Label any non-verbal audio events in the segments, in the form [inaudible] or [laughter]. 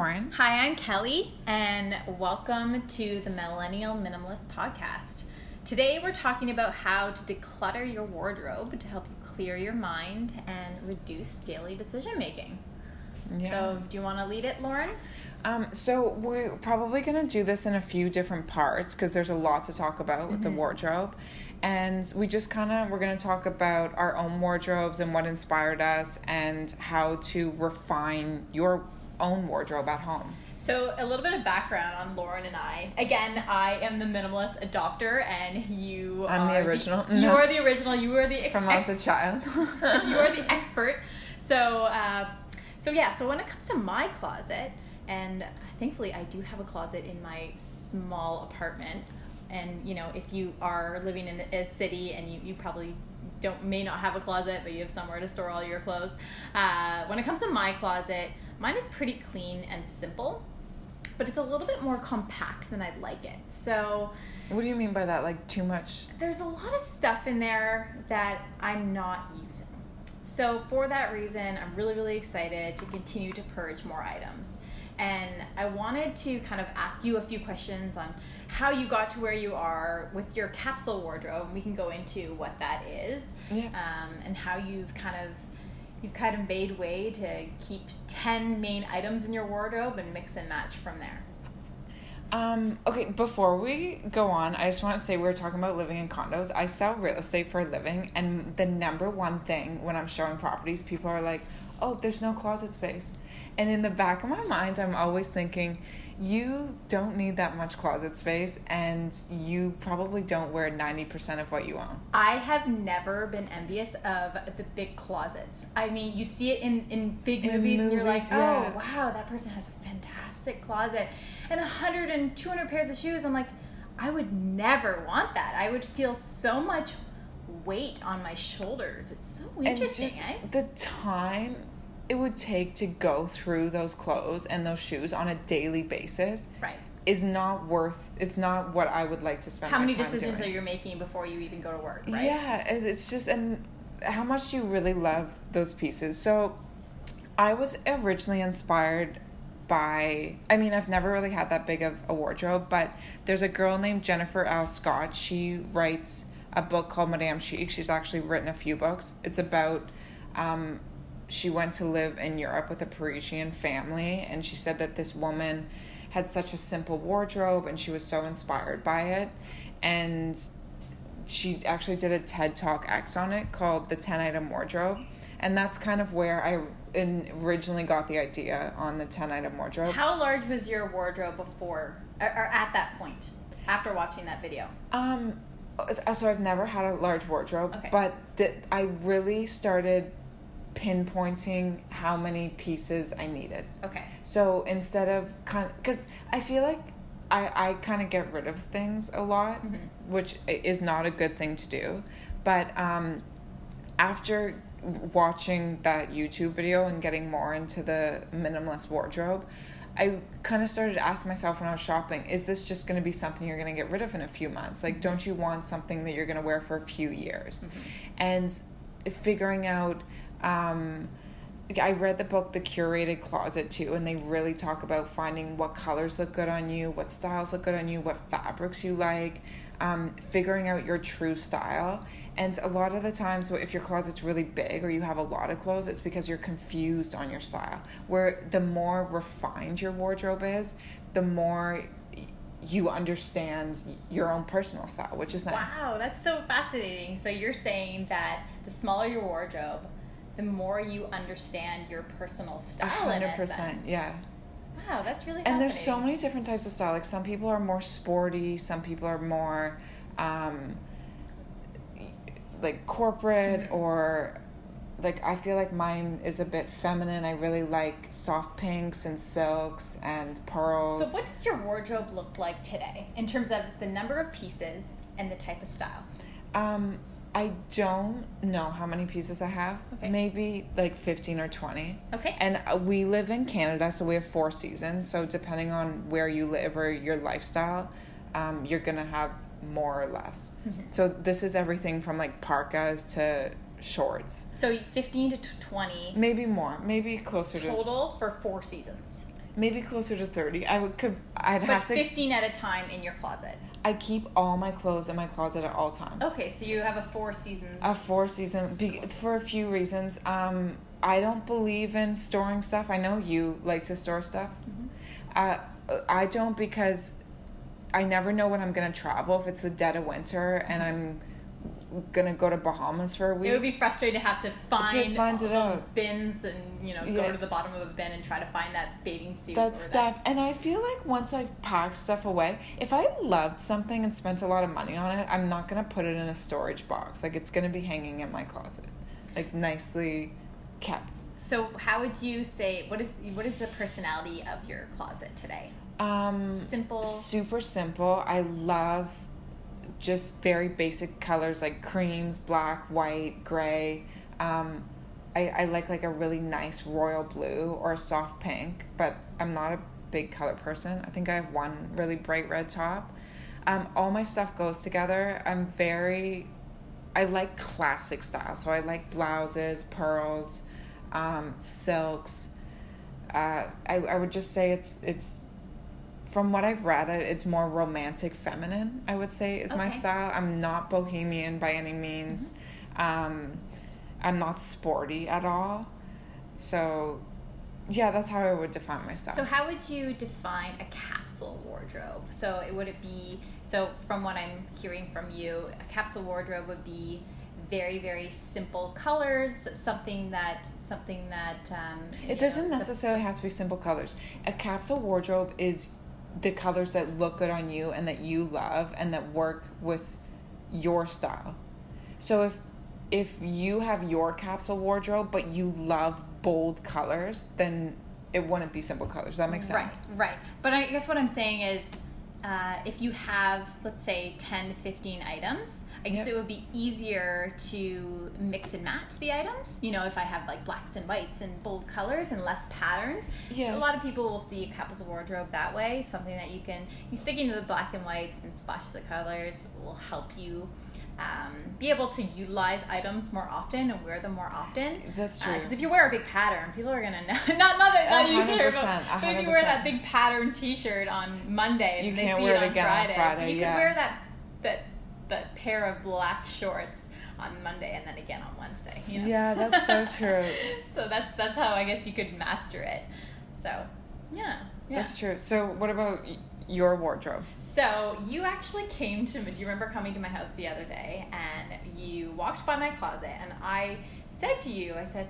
Lauren. Hi, I'm Kelly, and welcome to the Millennial Minimalist Podcast. Today, we're talking about how to declutter your wardrobe to help you clear your mind and reduce daily decision making. Yeah. So, do you want to lead it, Lauren? Um, so we're probably gonna do this in a few different parts because there's a lot to talk about with the wardrobe, and we just kind of we're gonna talk about our own wardrobes and what inspired us and how to refine your own wardrobe at home. So, a little bit of background on Lauren and I. Again, I am the minimalist adopter, and you I'm the original. You No. are the original. You are the From ex- as a child. [laughs] you are the expert. So, uh, so yeah. So when it comes to my closet, and thankfully I do have a closet in my small apartment. And you know, if you are living in a city and you, you probably don't may not have a closet, but you have somewhere to store all your clothes. Uh, when it comes to my closet, mine is pretty clean and simple, but it's a little bit more compact than I'd like it. So what do you mean by that? Like too much? there's a lot of stuff in there that I'm not using. So, for that reason, I'm really, really excited to continue to purge more items. And I wanted to kind of ask you a few questions on how you got to where you are with your capsule wardrobe. And we can go into what that is Yeah. um, and how you've kind of you've kind of made way to keep 10 main items in your wardrobe and mix and match from there. Um, okay, before we go on, I just want to say we are talking about living in condos. I sell real estate for a living, and the number one thing when I'm showing properties, people are like, oh, there's no closet space. And in the back of my mind, I'm always thinking, you don't need that much closet space, and you probably don't wear 90% of what you own. I have never been envious of the big closets. I mean, you see it in, in big In movies, and you're like, movies, oh, yeah. wow, that person has a fantastic closet. And 100 and 200 pairs of shoes. I'm like, I would never want that. I would feel so much weight on my shoulders. It's so interesting, and just eh? the time it would take to go through those clothes and those shoes on a daily basis Right. is not worth it's not what i would like to spend How my many decisions doing. are you making before you even go to work, right? yeah it's just and how much do you really love those pieces so i was originally inspired by i mean i've never really had that big of a wardrobe but there's a girl named jennifer l scott she writes a book called madame chic she's actually written a few books it's about um, she went to live in Europe with a Parisian family, and she said that this woman had such a simple wardrobe and she was so inspired by it. And she actually did a TED Talk X on it called The 10 Item Wardrobe. And that's kind of where I in- originally got the idea on the 10 item wardrobe. How large was your wardrobe before, or, or at that point, after watching that video? Um, so I've never had a large wardrobe, Okay. but th- I really started pinpointing how many pieces I needed. Okay. So instead of kind, because I feel like I I kind of get rid of things a lot, Mhm. which is not a good thing to do. But um, after watching that YouTube video and getting more into the minimalist wardrobe, I kind of started to ask myself when I was shopping, is this just going to be something you're going to get rid of in a few months? Like, don't you want something that you're going to wear for a few years? And figuring out, um, I read the book The Curated Closet too, and they really talk about finding what colors look good on you, what styles look good on you, what fabrics you like, um, figuring out your true style. And a lot of the times, if your closet's really big or you have a lot of clothes, it's because you're confused on your style. Where the more refined your wardrobe is, the more you understand your own personal style, which is nice. Wow, that's so fascinating. So you're saying that the smaller your wardrobe, the more you understand your personal style. in a hundred percent, sense. yeah. Wow, that's really and there's so many different types of style like some people are more sporty some people are more um like corporate Mhm. or like i feel like mine is a bit feminine i really like soft pinks and silks and pearls So what does your wardrobe look like today in terms of the number of pieces and the type of style? um i don't know how many pieces i have Okay. maybe like 15 or 20 Okay. And uh, we live in Canada, so we have four seasons. So depending on where you live or your lifestyle, um, you're gonna have more or less. Mhm. So this is everything from like parkas to shorts, So 15 to 20 maybe more, maybe closer to total for four seasons. maybe closer to 30. I would could I'd But have to 15 at a time in your closet. I keep all my clothes in my closet at all times. Okay, so you have a four season. A four season be, for a few reasons. Um, I don't believe in storing stuff. I know you like to store stuff. Mm-hmm. Uh, I don't because I never know when I'm gonna travel. If it's the dead of winter and I'm gonna go to Bahamas for a week, it would be frustrating to have to find, find all it those out. bins and you know Yeah. go to the bottom of a bin and try to find that bathing suit. that stuff. And I feel like once I've packed stuff away, if I loved something and spent a lot of money on it, I'm not gonna put it in a storage box. Like it's gonna be hanging in my closet, like nicely kept. So how would you say what is what is the personality of your closet today? Um, Simple. super simple. I love just very basic colors like creams, black, white, gray. Um, I, I like like a really nice royal blue or a soft pink, but I'm not a big color person. I think I have one really bright red top. Um, all my stuff goes together. I'm very, I like classic style. So I like blouses, pearls, um, silks. Uh, I, I would just say it's it's from what I've read, it's more romantic feminine, I would say, is my style. I'm not bohemian by any means. Um, I'm not sporty at all. So, yeah, that's how I would define my style. So how would you define a capsule wardrobe? So it would it be so from what I'm hearing from you, a capsule wardrobe would be very very simple colors, something that something that um, it doesn't know, the- necessarily have to be simple colors. A capsule wardrobe is the colors that look good on you and that you love and that work with your style. So if if you have your capsule wardrobe but you love bold colors, then it wouldn't be simple colors. Does that make sense? Right, right. But I guess what I'm saying is, uh, if you have, let's say, 10 to 15 items, I guess Yep. it would be easier to mix and match the items. You know, if I have like blacks and whites and bold colors and less patterns. So a lot of people will see a capsule wardrobe that way. Something that you can, you sticking to the black and whites and splash the colors will help you. Um, be able to utilize items more often and wear them more often. That's true. Because if you wear a big pattern, people are gonna know. [laughs] Not not that, that you care a But if you wear that big pattern T-shirt on Monday and You they can't see wear it on again on Friday, Friday, you yeah. can wear that that that pair of black shorts on Monday and then again on Wednesday. You know? Yeah, that's so [laughs] true. so that's that's how I guess you could master it. So yeah, yeah. That's true. So what about your wardrobe? So you actually came to me. Do you remember coming to my house the other day and you walked by my closet and I said to you, I said,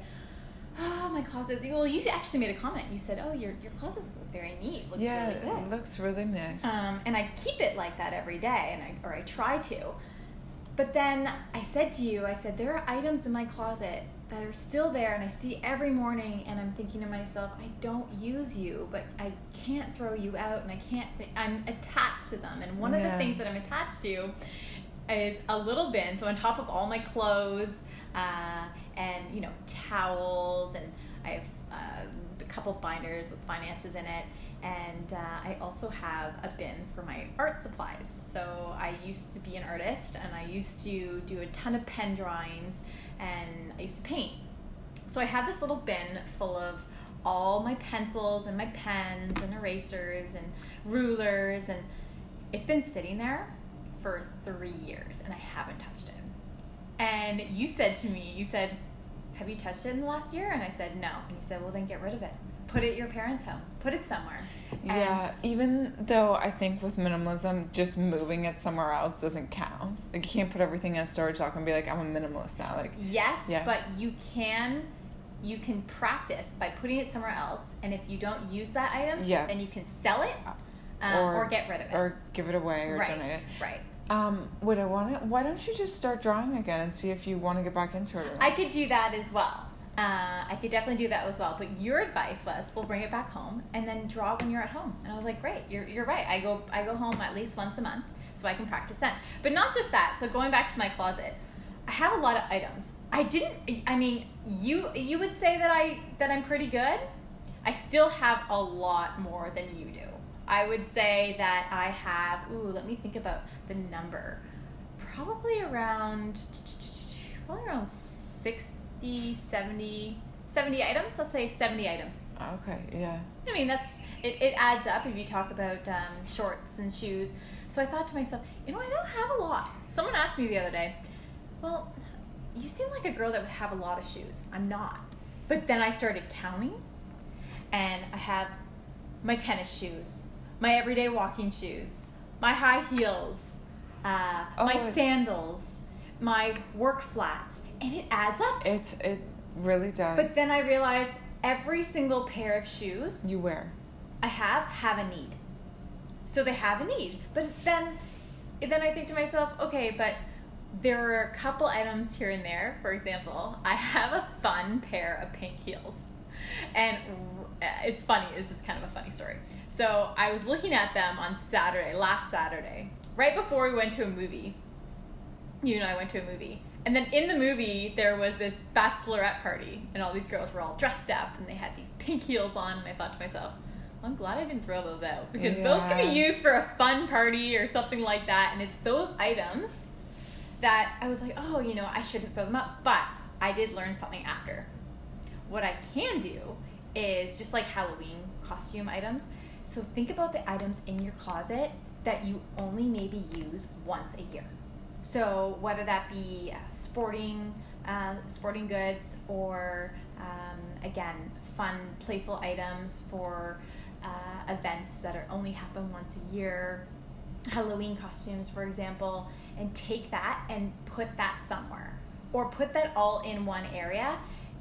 "Oh, my closet." Well, you actually made a comment. You said, "Oh, your your closet's very neat. Looks yeah, really good." it looks really nice. Um, and I keep it like that every day, and I or I try to. But then I said to you, I said there are items in my closet that are still there, and I see every morning, and I'm thinking to myself, I don't use you, but I can't throw you out, and I can't. Th- I'm attached to them, and one of the things that I'm attached to is a little bin. So on top of all my clothes, uh, and you know towels, and I have uh, a couple binders with finances in it, and uh, I also have a bin for my art supplies. So I used to be an artist, and I used to do a ton of pen drawings, I used to paint. So I have this little bin full of all my pencils and my pens and erasers and rulers, and it's been sitting there for three years, and I haven't touched it. And you said to me, you said, Have you touched it in the last year? And I said, No. And you said, Well, then get rid of it. Put it at your parents' home. Put it somewhere. And- yeah, even though I think with minimalism, just moving it somewhere else doesn't count. Like you can't put everything in a storage locker and be like, I'm a minimalist now. Like Yes, Yeah. but you can you can practice by putting it somewhere else, and if you don't use that item, Yeah. then you can sell it um, Or- or, get rid of it. or give it away or right, donate it. right. Um, would I want to? Why don't you just start drawing again and see if you want to get back into it? Or not? I could do that as well. Uh, I could definitely do that as well. But your advice was, we'll bring it back home and then draw when you're at home. And I was like, great, you're, you're right. I go I go home at least once a month, so I can practice then. But not just that. So going back to my closet, I have a lot of items. I didn't. I mean, you you would say that I that I'm pretty good. I still have a lot more than you do. I would say that I have. Ooh, let me think about the number. Probably around probably around 60, 70, 70 items. Let's say 70 items. Okay, yeah. I mean, that's it, it adds up if you talk about um, shorts and shoes. So I thought to myself, you know, I don't have a lot. Someone asked me the other day, well, you seem like a girl that would have a lot of shoes. I'm not. But then I started counting, and I have my tennis shoes, my everyday walking shoes, my high heels, uh, Oh, my sandals, my work flats, and it adds up. It it really does. But then I realized every single pair of shoes you wear. I have have a need. So they have a need. But then then I think to myself, okay, but there are a couple items here and there. For example, I have a fun pair of pink heels. And it's funny, this is kind of a funny story. So I was looking at them on Saturday, last Saturday, right before we went to a movie. You and I went to a movie. And then in the movie, there was this bachelorette party, and all these girls were all dressed up, and they had these pink heels on. And I thought to myself, I'm glad I didn't throw those out because those can be used for a fun party or something like that. And it's those items that I was like, oh, you know, I shouldn't throw them out. But I did learn something after. What I can do is just like Halloween costume items. So think about the items in your closet that you only maybe use once a year. So whether that be uh, sporting, uh, sporting goods, or um, again, fun, playful items for uh, events that are only happen once a year, Halloween costumes, for example, and take that and put that somewhere, or put that all in one area,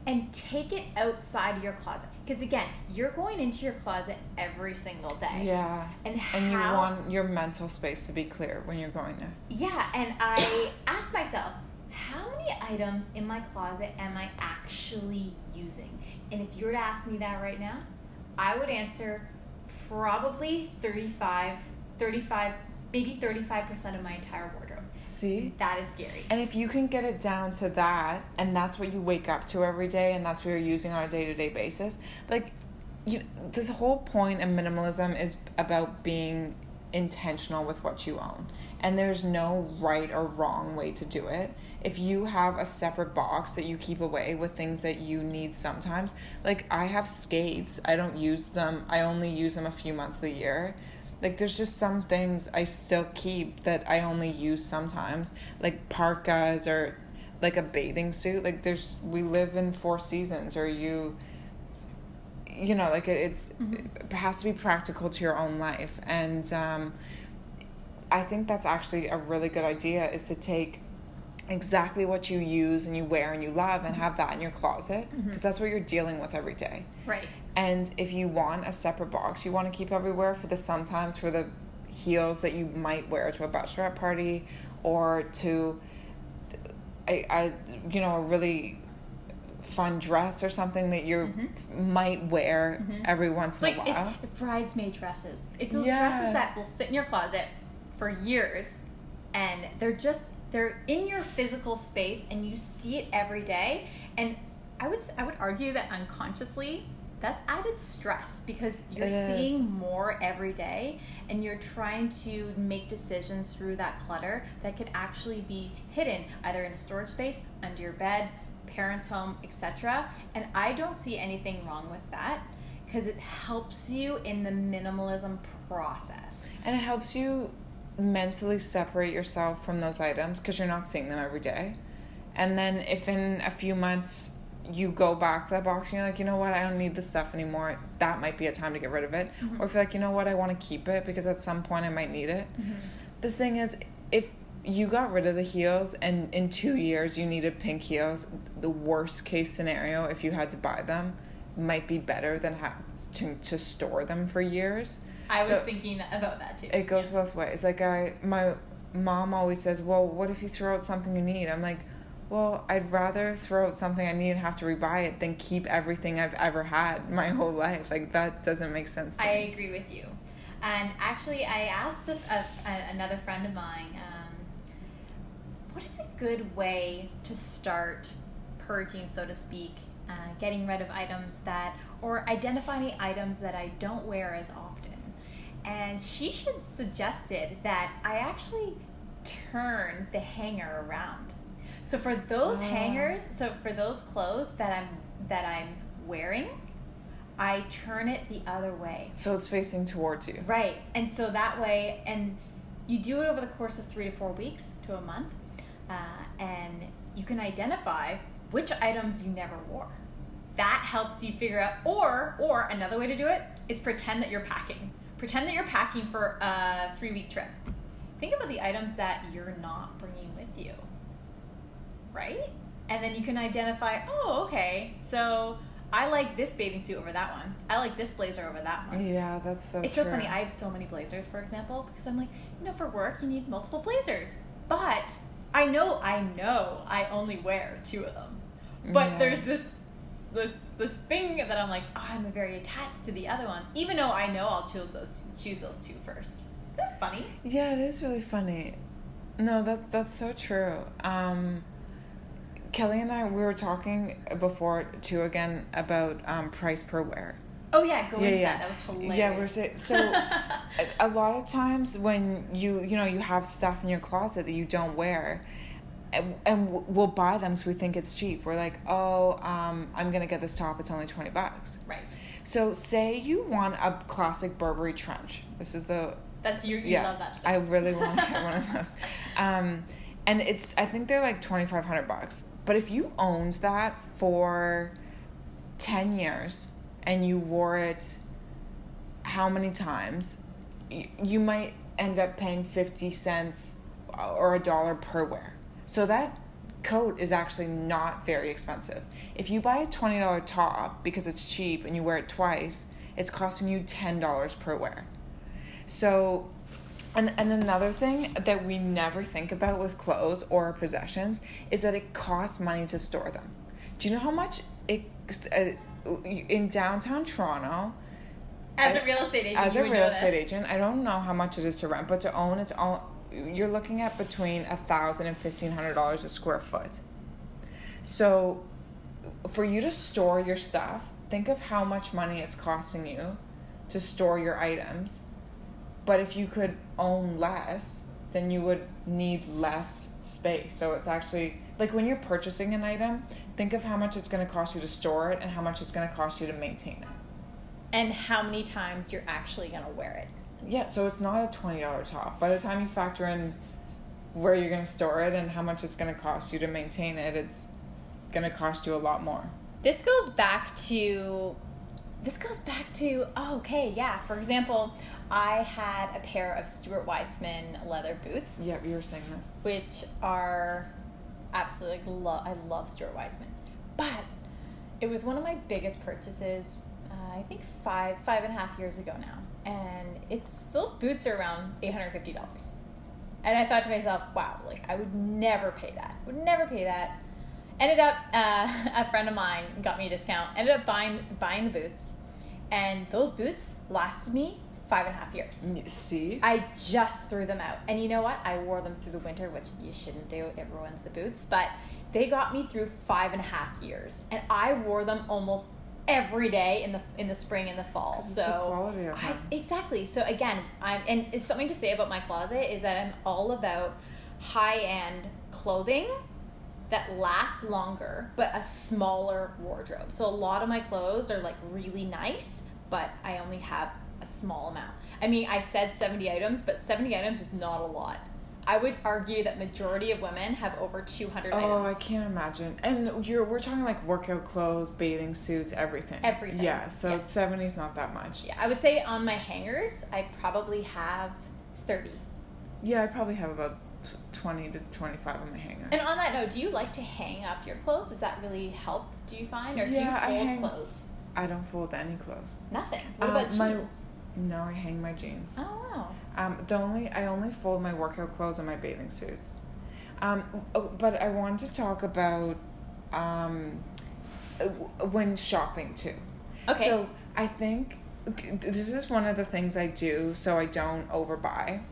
and take it outside your closet. Because again, you're going into your closet every single day. Yeah. And And you want your mental space to be clear when you're going there. Yeah, and I ask myself, how many items in my closet am I actually using? And if you were to ask me that right now, I would answer probably 35, 35, maybe 35% of my entire wardrobe. See? That is scary. And if you can get it down to that, and that's what you wake up to every day, and that's what you're using on a day to day basis, like, you, the whole point of minimalism is about being intentional with what you own. And there's no right or wrong way to do it. If you have a separate box that you keep away with things that you need sometimes, like I have skates, I don't use them, I only use them a few months of the year like there's just some things I still keep that I only use sometimes, like parkas or like a bathing suit. Like there's we live in four seasons, or you, you know, like it- it's it has to be practical to your own life, and um, I think that's actually a really good idea is to take exactly what you use and you wear and you love and have that in your closet mm-hmm. because that's what you're dealing with every day. Right. And if you want a separate box you want to keep everywhere for the sometimes for the heels that you might wear to a bachelorette party or to a, a you know a really fun dress or something that you mm-hmm. might wear mm-hmm. every once in Like a while. it's bridesmaid dresses. It's those Yeah. dresses that will sit in your closet for years, and they're just they're in your physical space, and you see it every day. And I would I would argue that unconsciously, that's added stress because you're It is. seeing more every day, and you're trying to make decisions through that clutter that could actually be hidden either in a storage space, under your bed, parents' home, etc. And I don't see anything wrong with that because it helps you in the minimalism process. And it helps you mentally separate yourself from those items because you're not seeing them every day. And then if in a few months you go back to that box and you're like, you know what, I don't need this stuff anymore, that might be a time to get rid of it. Mm-hmm. Or if you're like, you know what, I want to keep it because at some point I might need it. Mm-hmm. The thing is, if you got rid of the heels and in two years you needed pink heels, the worst case scenario, if you had to buy them, might be better than ha- to, to store them for years. I was thinking about that too. It goes both ways. Like I, my mom always says, "Well, what if you throw out something you need?" I'm like, "Well, I'd rather throw out something I need and have to rebuy it than keep everything I've ever had my whole life. Like that doesn't make sense to I me." agree with you. And actually, I asked a, a, a- another friend of mine, um, what is a good way to start purging, so to speak, uh, getting rid of items that, or identifying items that I don't wear as often. And she should suggested that I actually turn the hanger around. So for those Oh. hangers, so for those clothes that I'm that I'm wearing, I turn it the other way. So it's facing towards you. Right. And so that way, and you do it over the course of three to four weeks to a month, uh, and you can identify which items you never wore. That helps you figure out, or or another way to do it is pretend that you're packing. Pretend that you're packing for a three week trip. Think about the items that you're not bringing with you, right? And then you can identify, oh, okay, so I like this bathing suit over that one. I like this blazer over that one. Yeah, that's so It's true. so funny. I have so many blazers, for example, because I'm like, you know, for work you need multiple blazers. But I know, I know, I only wear two of them. But Yeah. there's this, this, this thing that I'm like, oh, I'm very attached to the other ones, even though I know I'll choose those, choose those two first. Isn't that funny? Yeah, it is really funny. No, that that's so true. Um, Kelly and I we were talking before too again about um, price per wear. Oh yeah, go Yeah, into yeah. that. That was hilarious. Yeah, we're saying so. [laughs] a, a lot of times when you you know you have stuff in your closet that you don't wear, and, and we'll buy them because we think it's cheap. We're like, oh, um, I'm gonna get this top. It's only twenty bucks. right. So say you want a classic Burberry trench. This is the That's you. You yeah, love that stuff. I really want [laughs] to get one of those. Um, and it's I think they're like twenty five hundred bucks. But if you owned that for ten years and you wore it how many times, y- you might end up paying fifty cents or a dollar per wear. So that coat is actually not very expensive. If you buy a twenty dollar top because it's cheap and you wear it twice, it's costing you ten dollars per wear. So, and, and another thing that we never think about with clothes or possessions is that it costs money to store them. Do you know how much it uh, in downtown Toronto? as I- a real estate agent, As a real estate agent, I don't know how much it is to rent, but to own, it's all you're looking at between a thousand and fifteen hundred dollars a square foot. So, for you to store your stuff, think of how much money it's costing you to store your items. But if you could own less, then you would need less space. So it's actually like when you're purchasing an item, think of how much it's going to cost you to store it and how much it's going to cost you to maintain it. And how many times you're actually gonna wear it. Yeah, so it's not a twenty dollar top. By the time you factor in where you're gonna store it and how much it's gonna cost you to maintain it, it's gonna cost you a lot more. This goes back to this goes back to oh, okay, yeah. For example, I had a pair of Stuart Weitzman leather boots, Yeah, you were saying this. which are absolutely like lo- I love Stuart Weitzman, but it was one of my biggest purchases. Uh, I think five five and a half years ago now, and it's those boots are around eight hundred fifty dollars. And I thought to myself, wow, like I would never pay that. Would never pay that. Ended up, uh, [laughs] a friend of mine got me a discount. Ended up buying buying the boots, and those boots lasted me five and a half years. Y- See? I just threw them out. And you know what? I wore them through the winter, which you shouldn't do. It ruins the boots. But they got me through five and a half years. And I wore them almost every day in the in the spring and the fall. So the quality of I, exactly. So again, I'm and it's something to say about my closet is that I'm all about high end clothing that lasts longer but a smaller wardrobe. So a lot of my clothes are like really nice, but I only have a small amount. I mean, I said 70 items, but 70 items is not a lot. I would argue that majority of women have over 200 Oh, items. I can't imagine. And you're we're talking like workout clothes, bathing suits, everything. Everything. Yeah, so Yeah. seventy's not that much. Yeah, I would say on my hangers, I probably have 30. Yeah, I probably have about twenty to twenty five on my hanger. And on that note, do you like to hang up your clothes? Does that really help? Do you find, or do Yeah, I you fold hang- clothes? I don't fold any clothes. Nothing. What Um, about my- jeans? No, I hang my jeans. Oh wow. Um, the only I only fold my workout clothes and my bathing suits. Um, oh, but I want to talk about um, uh, when shopping too. Okay. So I think this is one of the things I do so I don't overbuy.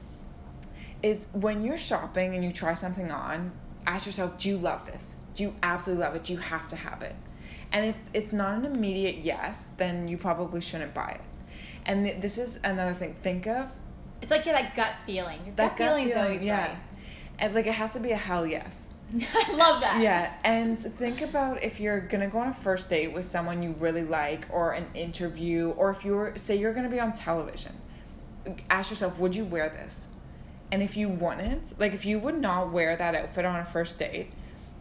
Is when you're shopping and you try something on, ask yourself, do you love this? Do you absolutely love it? Do you have to have it? And if it's not an immediate yes, then you probably shouldn't buy it. And th- this is another thing. Think of It's like you're that gut feeling. Your that gut, feeling's always yeah. right. And like it has to be a hell yes. [laughs] I love that. Yeah, and think about if you're gonna go on a first date with someone you really like, or an interview, or if you're say you're gonna be on television. Ask yourself, would you wear this? And if you wouldn't, like if you would not wear that outfit on a first date,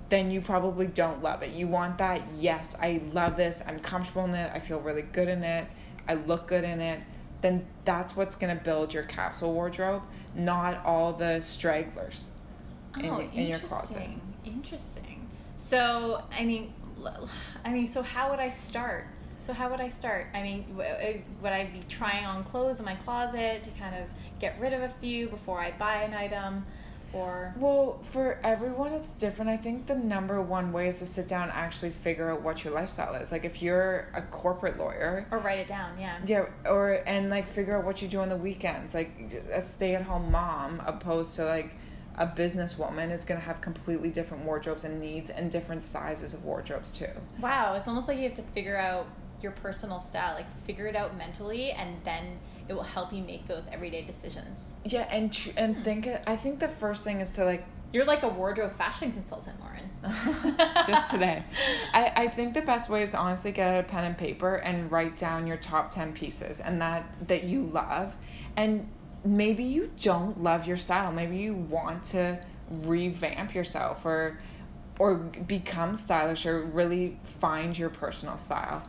then you probably don't love it. You want that, yes, I love this, I'm comfortable in it, I feel really good in it, I look good in it. Then that's what's gonna build your capsule wardrobe, not all the stragglers in, oh, in your closet. interesting. Interesting. So, I mean, I mean, so how would I start? So how would I start? I mean, uh, would I be trying on clothes in my closet to kind of get rid of a few before I buy an item, or Well, for everyone, it's different. I think the number one way is to sit down and actually figure out what your lifestyle is. Like, if you're a corporate lawyer, or write it down? Yeah. yeah, or and like figure out what you do on the weekends. Like, a stay-at-home mom, opposed to like a businesswoman, is gonna have completely different wardrobes and needs and different sizes of wardrobes too. Wow, it's almost like you have to figure out your personal style, like figure it out mentally, and then it will help you make those everyday decisions. Yeah, and tr- and hmm. think. I think the first thing is to like You're like a wardrobe fashion consultant, Lauren. [laughs] just today. I, I think the best way is to honestly get out a pen and paper and write down your top 10 pieces and that that you love. And maybe you don't love your style. Maybe you want to revamp yourself or or become stylish or really find your personal style.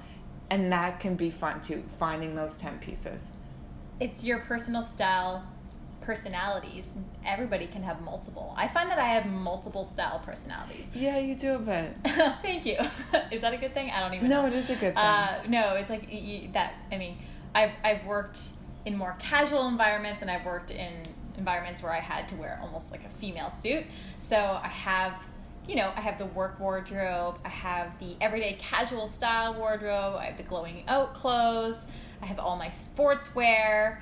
And that can be fun too, finding those 10 pieces. it's your personal style personalities everybody can have multiple i find that i have multiple style personalities Yeah, you do a bit. [laughs] thank you [laughs] is that a good thing i don't even know. No, know it is a good thing. uh, no it's like y- y- that i mean I've, I've worked in more casual environments and i've worked in environments where i had to wear almost like a female suit so i have you know i have the work wardrobe i have the everyday casual style wardrobe i have the glowing out clothes i have all my sportswear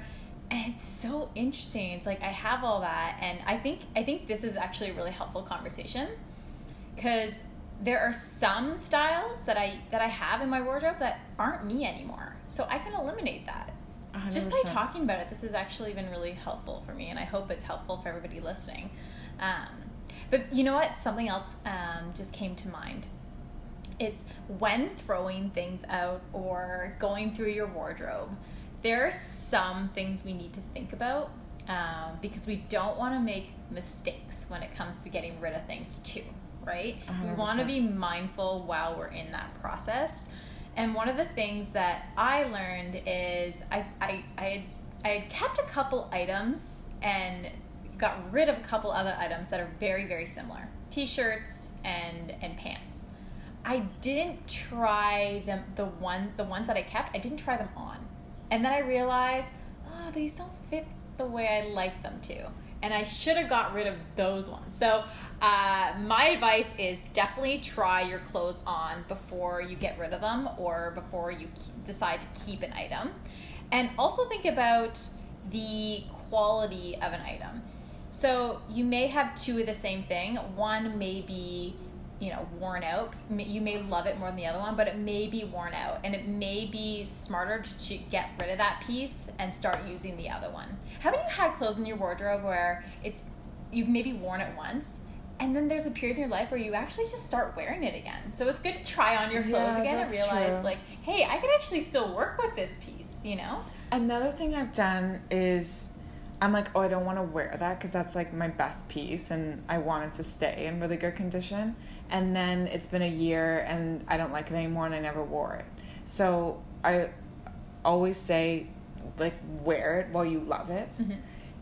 and it's so interesting it's like i have all that and i think i think this is actually a really helpful conversation because there are some styles that I that I have in my wardrobe that aren't me anymore. So I can eliminate that. Just by talking about it, this has actually been really helpful for me, and I hope it's helpful for everybody listening. Um, but you know what? Something else um, just came to mind. It's when throwing things out or going through your wardrobe, there are some things we need to think about um, because we don't want to make mistakes when it comes to getting rid of things too, right? We want to be mindful while we're in that process. And one of the things that I learned is I, I, I, had, I had kept a couple items and got rid of a couple other items that are very, very similar t-shirts and, and pants. I didn't try them the one the ones that I kept, I didn't try them on. And then I realized, oh, these don't fit the way I like them to. And I should have got rid of those ones. So uh, my advice is definitely try your clothes on before you get rid of them or before you decide to keep an item. And also think about the quality of an item. So you may have two of the same thing. One may be, you know, worn out. You may love it more than the other one, but it may be worn out, and it may be smarter to get rid of that piece and start using the other one. Haven't you had clothes in your wardrobe where it's you've maybe worn it once? And then there's a period in your life where you actually just start wearing it again. So it's good to try on your clothes Yeah, again and realize, true. like, hey, I can actually still work with this piece, you know? Another thing I've done is I'm like, oh, I don't want to wear that because that's like my best piece and I want it to stay in really good condition. And then it's been a year and I don't like it anymore and I never wore it. So I always say, like, wear it while you love it. Mm-hmm.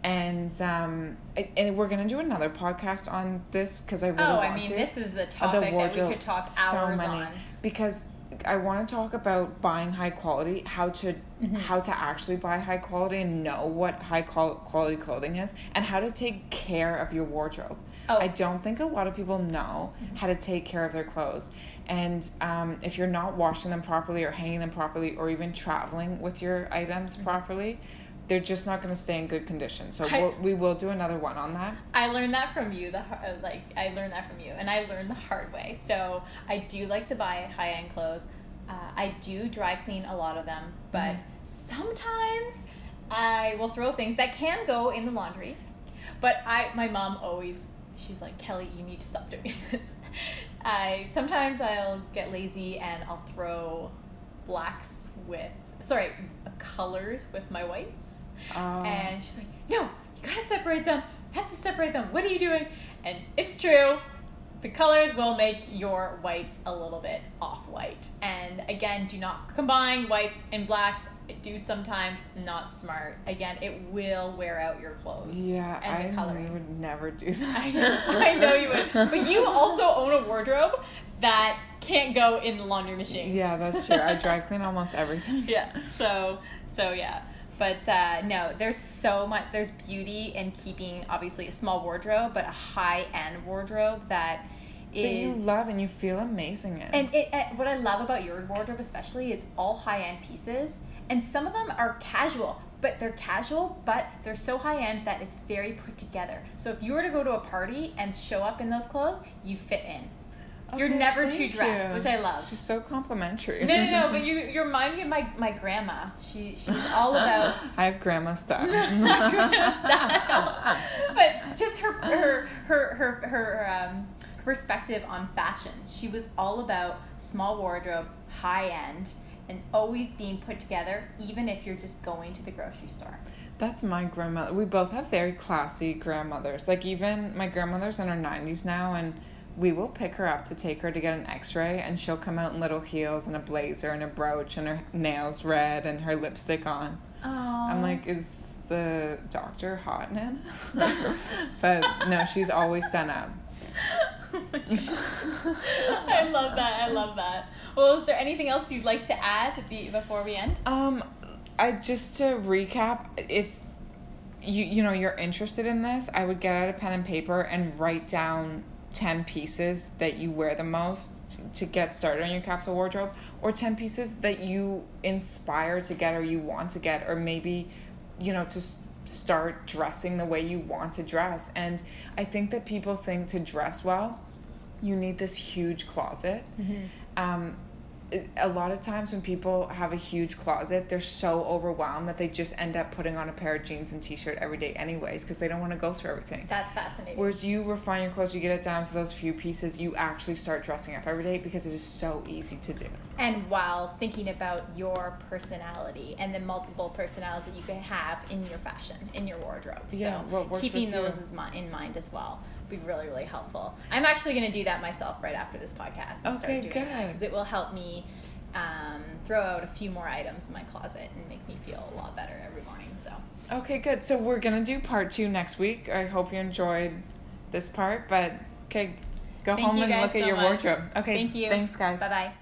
And um, and we're gonna do another podcast on this because I really oh, want to. Oh, I mean, to. this is a topic that we could talk so hours many. on. because I want to talk about buying high quality, how to Mm-hmm. how to actually buy high quality and know what high qual- quality clothing is, and how to take care of your wardrobe. Oh. Mm-hmm. I don't think a lot of people know how to take care of their clothes, and um, if you're not washing them properly or hanging them properly, or even traveling with your items Mm-hmm. properly. They're just not going to stay in good condition. So I- we'll, we will do another one on that. I learned that from you. The uh, like I learned that from you, and I learned the hard way. So I do like to buy high end clothes. Uh, I do dry clean a lot of them, but Mhm. sometimes I will throw things that can go in the laundry. But I, my mom always she's like, Kelly, you need to stop doing [laughs] this. I sometimes I'll get lazy and I'll throw blacks with sorry colors with my whites, Oh. and she's like, no, you gotta separate them. You have to separate them. What are you doing? And it's true. The colors will make your whites a little bit off white. And again, do not combine whites and blacks. I do sometimes not smart. Again, it will wear out your clothes. yeah, and the I coloring. would never do that. I know, I know you would. But you also own a wardrobe that can't go in the laundry machine. Yeah, that's true. I dry [laughs] clean almost everything. yeah. So so yeah. But uh, no, there's so much. There's beauty in keeping obviously a small wardrobe, but a high end wardrobe that is. That you love and you feel amazing in. and it, it, what I love about your wardrobe especially is all high end pieces, and some of them are casual, but they're casual, but they're so high end that it's very put together. So if you were to go to a party and show up in those clothes, you fit in. You're never too dressed, you. which I love. She's so complimentary. No, no, no. [laughs] But you, you remind me of my my grandma. She she's all about [laughs] I have grandma style. [laughs] style, but just her her her her her um, perspective on fashion. She was all about small wardrobe, high end, and always being put together, even if you're just going to the grocery store. That's my grandmother. We both have very classy grandmothers. Like even my grandmother's in her nineties now, and we will pick her up to take her to get an X-ray, and she'll come out in little heels and a blazer and a brooch and her nails red and her lipstick on. Oh, I'm like, is the doctor hot, Nana? [laughs] but no, she's always done up. [laughs] I love that. I love that. Well, is there anything else you'd like to add the, before we end? Um, I just to recap, if you you know you're interested in this, I would get out a pen and paper and write down ten pieces that you wear the most t- to get started on your capsule wardrobe, or ten pieces that you inspire to get or you want to get, or maybe you know to s- start dressing the way you want to dress. And I think that people think to dress well, you need this huge closet. Um, it- a lot of times when people have a huge closet, they're so overwhelmed that they just end up putting on a pair of jeans and t-shirt every day anyways because they don't want to go through everything. That's fascinating. Whereas you refine your clothes, you get it down to those few pieces, you actually start dressing up every day because it is so easy to do. and while thinking about your personality and the multiple personalities that you can have in your fashion, in your wardrobe. Yeah, so keeping with you. those in mind as well be really, really helpful. I'm actually going to do that myself right after this podcast. Okay, good. Because it will help me um, throw out a few more items in my closet and make me feel a lot better every morning. So Okay, good. So we're gonna do part two next week. I hope you enjoyed this part, but okay, go Thank home and look at your much. wardrobe. Okay, thank you. Thanks, guys. Bye bye.